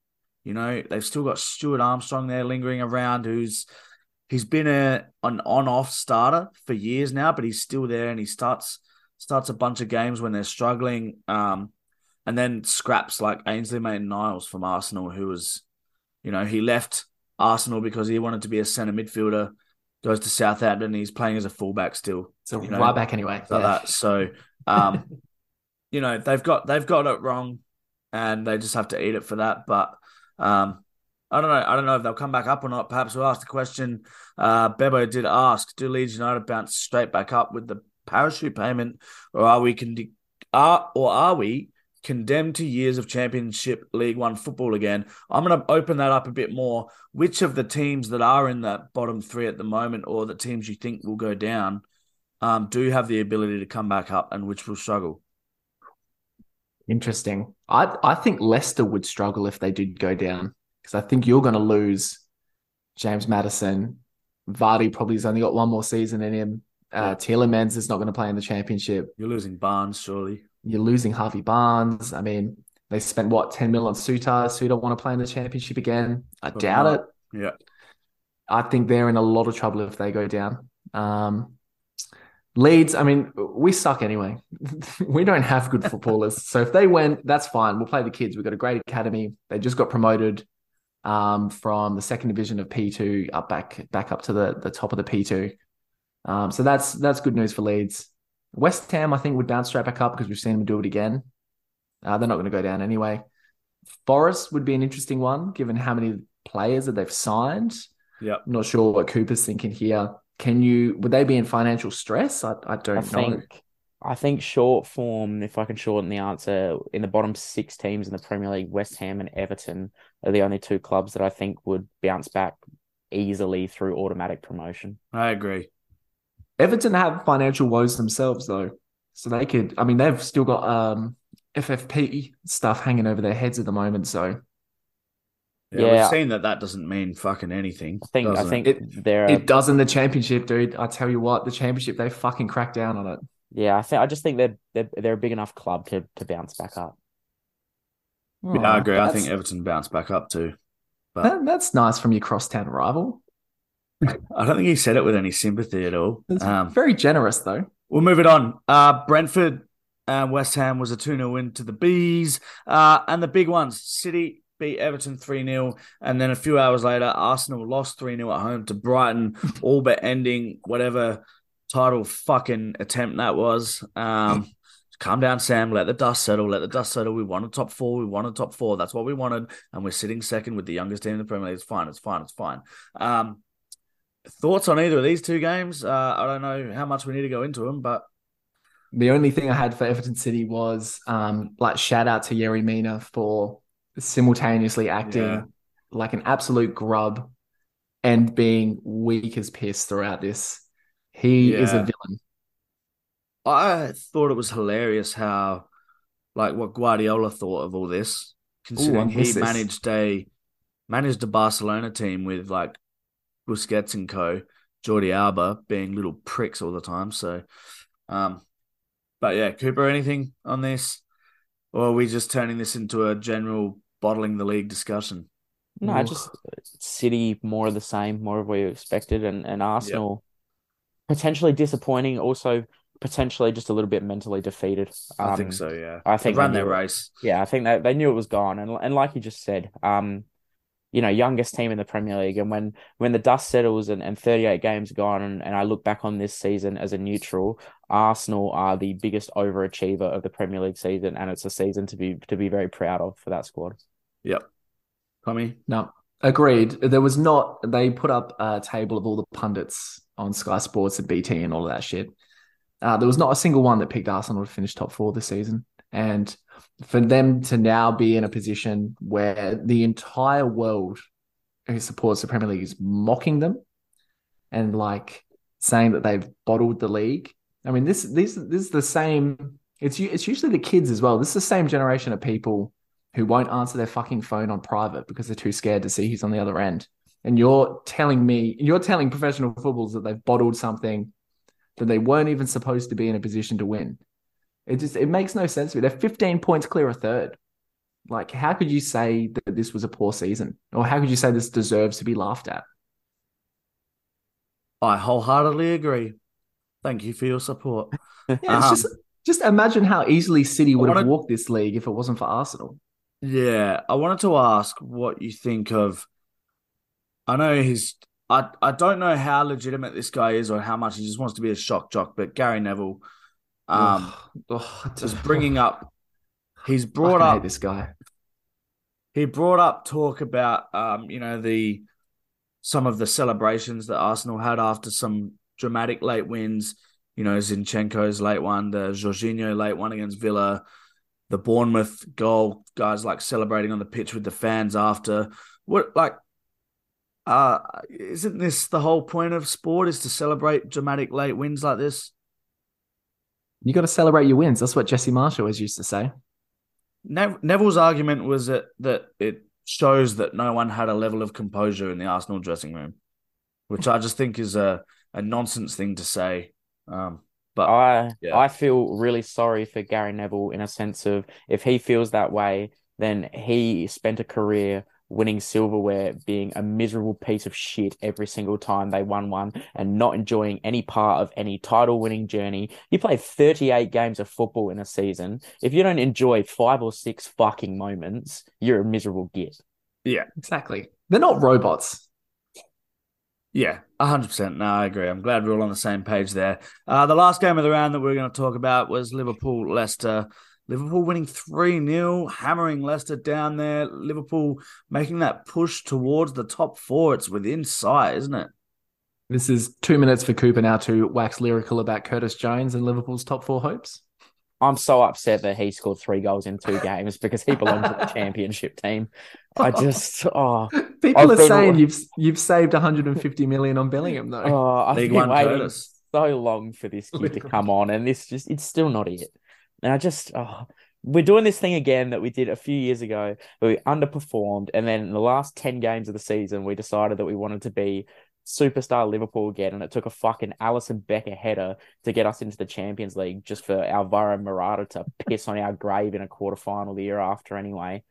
You know, they've still got Stuart Armstrong there lingering around, who's he's been a an on off starter for years now, but he's still there and he starts starts a bunch of games when they're struggling. Um, and then scraps like Ainsley Maitland Niles from Arsenal, who was, you know, he left Arsenal because he wanted to be a centre midfielder, goes to Southampton, he's playing as a fullback still. So You know, right back anyway. Like that. So um, you know, they've got they've got it wrong and they just have to eat it for that. But um I don't know. I don't know if they'll come back up or not. Perhaps we'll ask the question. Uh, Bebo did ask: Do Leeds United bounce straight back up with the parachute payment, or are we con- are or are we condemned to years of Championship League One football again? I'm going to open that up a bit more. Which of the teams that are in that bottom three at the moment, or the teams you think will go down, um, do have the ability to come back up, and which will struggle? Interesting. I I think Leicester would struggle if they did go down because I think you're going to lose James Maddison. Vardy probably has only got one more season in him. Uh, Tielemans is not going to play in the championship. You're losing Barnes, surely. You're losing Harvey Barnes. I mean, they spent what ten mil on. Souttar want to play in the championship again? I Probably doubt not. it. Yeah. I think they're in a lot of trouble if they go down. Um, Leeds, I mean, we suck anyway. we don't have good footballers. so if they went, that's fine. We'll play the kids. We've got a great academy. They just got promoted um, from the second division of P2 up back back up to the, the top of the P2. Um, so that's that's good news for Leeds. West Ham, I think, would bounce straight back up because we've seen them do it again. Uh, they're not going to go down anyway. Forest would be an interesting one, given how many players that they've signed. Yep. I'm not sure what Cooper's thinking here. Can you? Would they be in financial stress? I, I don't I know. think I think short form, if I can shorten the answer, in the bottom six teams in the Premier League, West Ham and Everton are the only two clubs that I think would bounce back easily through automatic promotion. I agree. Everton have financial woes themselves, though, so they could. I mean, they've still got um, FFP stuff hanging over their heads at the moment. So Yeah, Yeah. we've seen that that doesn't mean fucking anything. I think I think It- they're it does in the championship, dude. I tell you what, the championship they fucking crack down on it. yeah, I think I just think they're they're they're a big enough club to to bounce back up. Yeah, I agree. I think Everton bounced back up too. But that- that's nice from your crosstown rival. I don't think he said it with any sympathy at all. Um, very generous, though. We'll move it on. Uh, Brentford and West Ham was a 2 0 win to the Bees. Uh, and the big ones City beat Everton 3 0. And then a few hours later, Arsenal lost 3 0 at home to Brighton, all but ending whatever title fucking attempt that was. Um, calm down, Sam. Let the dust settle. Let the dust settle. We wanted top four. We wanted top four. That's what we wanted. And we're sitting second with the youngest team in the Premier League. It's fine. It's fine. It's fine. Um, thoughts on either of these two games? Uh, I don't know how much we need to go into them, but The only thing I had for Everton City was um, like shout out to Yerry Mina for simultaneously acting Yeah. like an absolute grub and being weak as piss throughout this. He is a villain. I thought it was hilarious how, like, what Guardiola thought of all this, considering miss he this. managed a managed a Barcelona team with like Busquets and co, Jordi Alba being little pricks all the time. So, um, but yeah, Cooper, anything on this, or are we just turning this into a general bottling the league discussion? No, Oof. just City more of the same, more of what you expected, and and Arsenal potentially disappointing, also potentially just a little bit mentally defeated. I think Um, so. Yeah, I think They've run they their knew it. race. Yeah, I think that they knew it was gone, and and like you just said, um, you know, youngest team in the Premier League, and when when the dust settles and, and 38 games gone, and, and I look back on this season as a neutral, Arsenal are the biggest overachiever of the Premier League season, and it's a season to be to be very proud of for that squad. Yep. Tommy. No, agreed. There was not. They put up a table of all the pundits on Sky Sports and BT and all of that shit. Uh, there was not a single one that picked Arsenal to finish top four this season, and for them to now be in a position where the entire world who supports the Premier League is mocking them and like saying that they've bottled the league. I mean, this this this is the same. It's it's usually the kids as well. This is the same generation of people who won't answer their fucking phone on private because they're too scared to see who's on the other end. And you're telling me, you're telling professional footballers that they've bottled something that they weren't even supposed to be in a position to win. It just it makes no sense to me. They're 15 points clear a third. Like, how could you say that this was a poor season? Or how could you say this deserves to be laughed at? I wholeheartedly agree. Thank you for your support. Yeah, it's Um, just just imagine how easily City would have walked this league if it wasn't for Arsenal. Yeah, I wanted to ask what you think of. I know he's. I I don't know how legitimate this guy is or how much he just wants to be a shock jock, but Gary Neville, um, just bringing up. He's brought up. this guy. He brought up talk about, um, you know, the some of the celebrations that Arsenal had after some dramatic late wins. You know, Zinchenko's late one, the Jorginho late one against Villa, the Bournemouth goal, guys like celebrating on the pitch with the fans after. What like uh isn't this the whole point of sport is to celebrate dramatic late wins like this? You got to celebrate your wins. That's what Jesse Marsch always used to say. Nev- Neville's argument was that that it shows that no one had a level of composure in the Arsenal dressing room, which I just think is a, a nonsense thing to say. Um, but I Yeah. I feel really sorry for Gary Neville in a sense of if he feels that way, then he spent a career winning silverware, being a miserable piece of shit every single time they won one, and not enjoying any part of any title winning journey. You play 38 games of football in a season. If you don't enjoy five or six fucking moments, you're a miserable git. Yeah, exactly. They're not robots. yeah, hundred percent. No, I agree. I'm glad we're all on the same page there. Uh, the last game of the round that we're going to talk about was Liverpool Leicester. Liverpool winning 3 0, hammering Leicester down there. Liverpool making that push towards the top four. It's within sight, isn't it? This is two minutes for Cooper now to wax lyrical about Curtis Jones and Liverpool's top four hopes. I'm so upset that he scored three goals in two games because he belongs to the championship team. I just, oh, People I've are been- saying you've you've saved 150 million on Bellingham though. oh I've League been waiting Curtis. so long for this kid to come on, and this just, it's still not it. And I just, oh, we're doing this thing again that we did a few years ago where we underperformed. And then in the last 10 games of the season, we decided that we wanted to be superstar Liverpool again. And it took a fucking Alisson Becker header to get us into the Champions League just for Alvaro Morata to piss on our grave in a quarterfinal the year after anyway.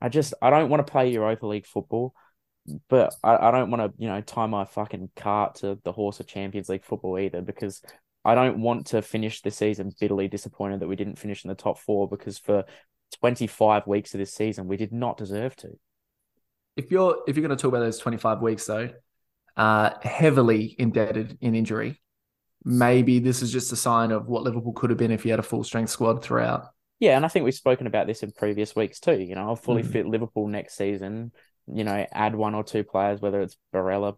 I just, I don't want to play Europa League football. But I, I don't want to, you know, tie my fucking cart to the horse of Champions League football either because I don't want to finish the season bitterly disappointed that we didn't finish in the top four because for 25 weeks of this season, we did not deserve to. If you're if you're going to talk about those 25 weeks though, uh, heavily indebted in injury, maybe this is just a sign of what Liverpool could have been if you had a full strength squad throughout. Yeah, and I think we've spoken about this in previous weeks too. You know, a fully Mhm. fit Liverpool next season, you know, add one or two players, whether it's Barella,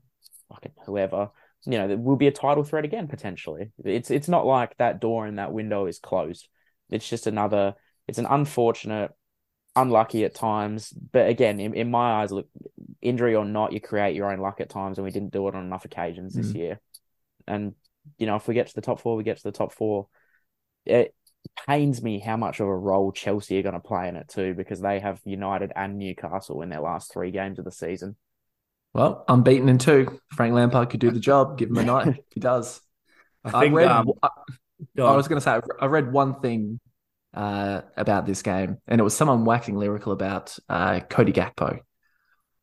fucking whoever, you know, there will be a title threat again potentially. It's it's not like that door and that window is closed. It's just another. It's an unfortunate, unlucky at times, but again, in, in my eyes, look, injury or not, you create your own luck at times, and we didn't do it on enough occasions this Mm. year. And you know, if we get to the top four, we get to the top four. It pains me how much of a role Chelsea are going to play in it too, because they have United and Newcastle in their last three games of the season. Well, unbeaten in two. Frank Lampard could do the job. Give him a night. he does. I I, think read. um, I, I was going to say I read one thing uh, about this game, and it was someone waxing lyrical about uh, Cody Gakpo,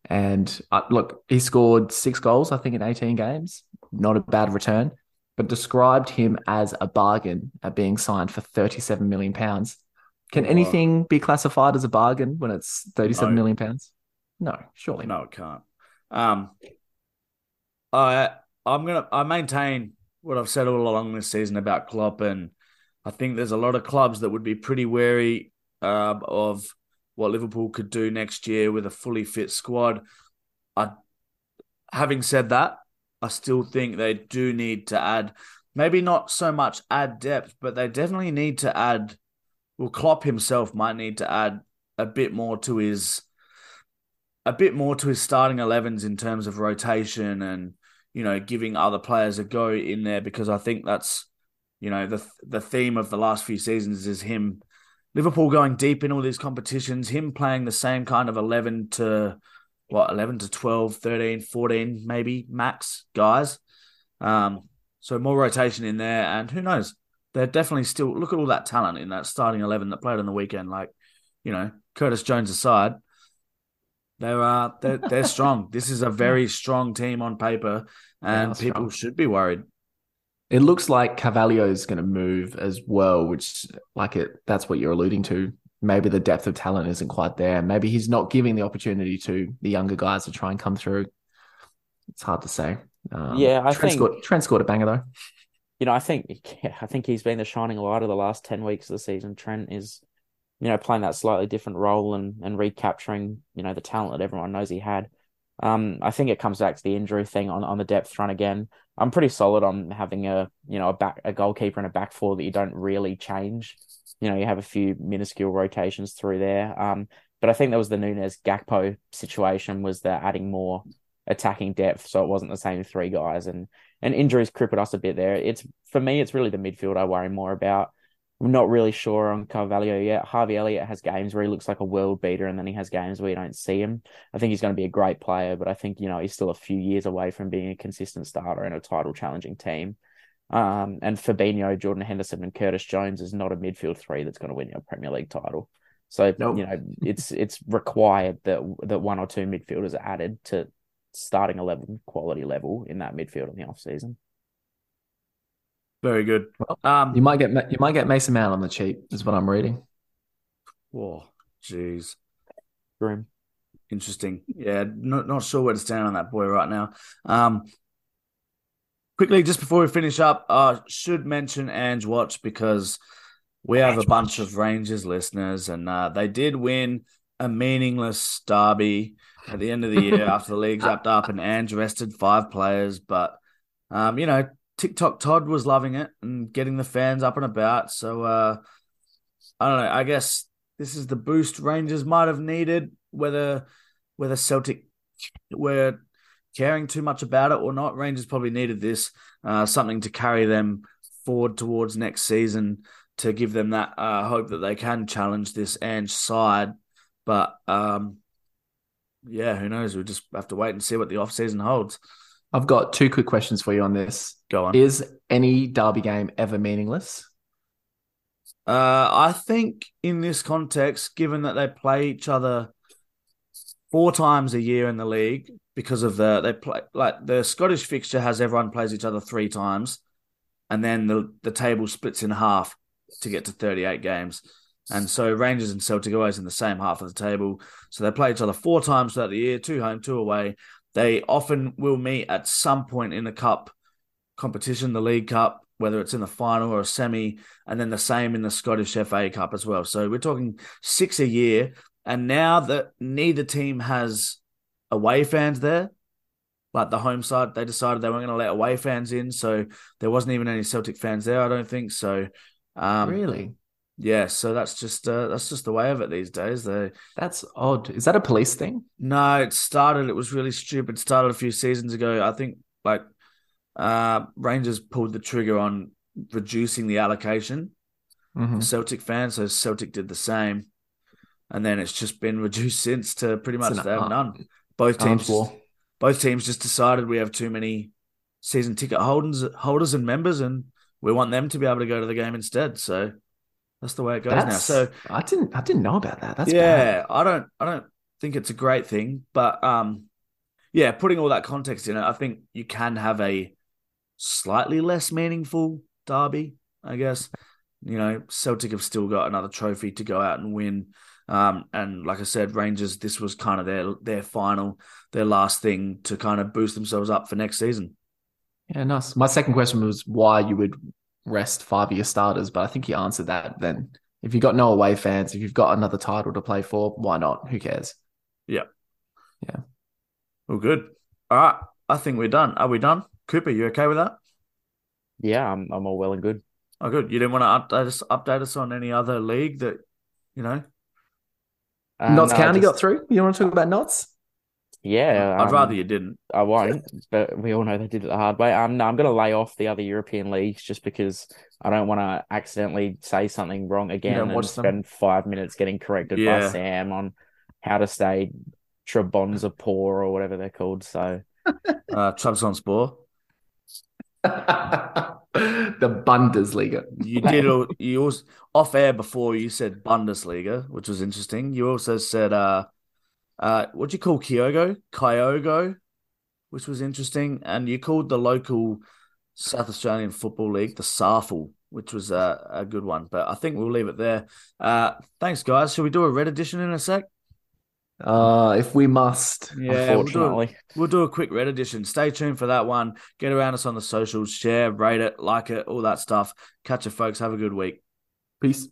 And uh, look, he scored six goals, I think, in 18 games. Not a bad return, but described him as a bargain at being signed for 37 million pounds. Can anything be classified as a bargain when it's thirty-seven No. million pounds? No, surely not. No, it can't. Um, I I'm gonna I maintain what I've said all along this season about Klopp, and I think there's a lot of clubs that would be pretty wary uh, of what Liverpool could do next year with a fully fit squad. I, having said that, I still think they do need to add, maybe not so much add depth, but they definitely need to add. Well, Klopp himself might need to add a bit more to his a bit more to his starting 11s in terms of rotation and you know giving other players a go in there because I think that's you know the the theme of the last few seasons is him Liverpool going deep in all these competitions him playing the same kind of 11 to what 11 to 12 13 14 maybe max guys. Um so more rotation in there and who knows? They're definitely still look at all that talent in that starting 11 that played on the weekend like you know Curtis Jones aside they're uh they're, they're strong. This is a very strong team on paper, and people strong. should be worried. It looks like Carvalho is going to move as well, which like it that's what you're alluding to. Maybe the depth of talent isn't quite there. Maybe he's not giving the opportunity to the younger guys to try and come through. It's hard to say. Um, Yeah, I Trent think- scored, Trent scored a banger though. you know, I think yeah, I think he's been the shining light of the last ten weeks of the season. Trent is, you know, playing that slightly different role and and recapturing, you know, the talent that everyone knows he had. Um, I think it comes back to the injury thing on, on the depth front again. I'm pretty solid on having a you know a back a goalkeeper and a back four that you don't really change. You know, you have a few minuscule rotations through there. Um, but I think that was the Núñez Gakpo situation was that adding more attacking depth, so it wasn't the same three guys and and injuries crippled us a bit there. It's for me, it's really the midfield I worry more about. I'm not really sure on Carvalho yet. Harvey Elliott has games where he looks like a world beater, and then he has games where you don't see him. I think he's going to be a great player, but I think you know he's still a few years away from being a consistent starter in a title challenging team. Um, and Fabinho, Jordan Henderson, and Curtis Jones is not a midfield three that's going to win you a Premier League title. So Nope. you know it's it's required that that one or two midfielders are added to starting eleven quality level in that midfield in the off season. Very good. Well, Um, You might get you might get Mason Mount on the cheap, is what I'm reading. whoa, jeez, Grim. interesting. Yeah, not not sure where to stand on that boy right now. Um, quickly, just before we finish up, uh, should mention Ange Watch because we have a bunch of Rangers listeners, and uh, they did win a meaningless derby at the end of the year after the league's wrapped up, and Ange rested five players. But um, you know, TikTok Todd was loving it and getting the fans up and about. So uh, I don't know. I guess this is the boost Rangers might have needed. Whether whether Celtic were caring too much about it or not, Rangers probably needed this uh, something to carry them forward towards next season to give them that uh, hope that they can challenge this Ange side. But um, yeah, who knows? We'll just have to wait and see what the off season holds. I've got two quick questions for you on this. Go on. Is any derby game ever meaningless? Uh, I think in this context, given that they play each other four times a year in the league, because of the they play like the Scottish fixture has everyone plays each other three times, and then the the table splits in half to get to thirty eight games, and so Rangers and Celtic are always in the same half of the table, so they play each other four times throughout the year, two home, two away. They often will meet at some point in the cup competition, the League Cup, whether it's in the final or a semi, and then the same in the Scottish FA Cup as well. So we're talking six a year. And now that neither team has away fans there, like the home side, they decided they weren't going to let away fans in. So there wasn't even any Celtic fans there, I don't think. So um really? Yeah, so that's just uh, that's just the way of it these days. They That's odd. Is that a police thing? no, it started. It was really stupid. Started a few seasons ago. I think like uh Rangers pulled the trigger on reducing the allocation Mhm. Celtic fans, so Celtic did the same, and then it's just been reduced since to pretty It's much an they have ar- none. Both Arms teams, war. both teams just decided we have too many season ticket holders, holders and members, and we want them to be able to go to the game instead. So that's the way it goes now. So I didn't I didn't know about that. That's bad. yeah, I don't, I don't think it's a great thing. But um, yeah, putting all that context in it, I think you can have a slightly less meaningful derby. I guess you know Celtic have still got another trophy to go out and win. Um, and like I said, Rangers, this was kind of their their final, their last thing to kind of boost themselves up for next season. Yeah, nice. My second question was why you would rest five of your starters, but I think you answered that then. If you've got no away fans, if you've got another title to play for, why not? Who cares? Yeah. Yeah. Well, good. All right. I think we're done. Are we done? Cooper, you okay with that? Yeah, I'm I'm all well and good. Oh, good. You didn't want to update us, update us on any other league that, you know? Uh, Notts no, County just- got through. You want to talk about Notts? Yeah, I'd um, rather you didn't. I won't, but we all know they did it the hard way. Um, no, I'm going to lay off the other European leagues just because I don't want to accidentally say something wrong again don't and watch them. spend five minutes getting corrected by Sam on how to say Trabonzapor or whatever they're called. So Uh, Trabzonspor. the Bundesliga. You did. al- You also off air before you said Bundesliga, which was interesting. You also said, uh, uh, what do you call Kyogo? Kyogo, which was interesting, and you called the local South Australian Football League the SAFL, which was a, a good one. But I think we'll leave it there. Uh, thanks, guys. Shall we do a red edition in a sec? Uh, if we must. Yeah, we'll do, a, unfortunately, we'll do a quick red edition. Stay tuned for that one. Get around us on the socials, share, rate it, like it, all that stuff. Catch you, folks. Have a good week. Peace.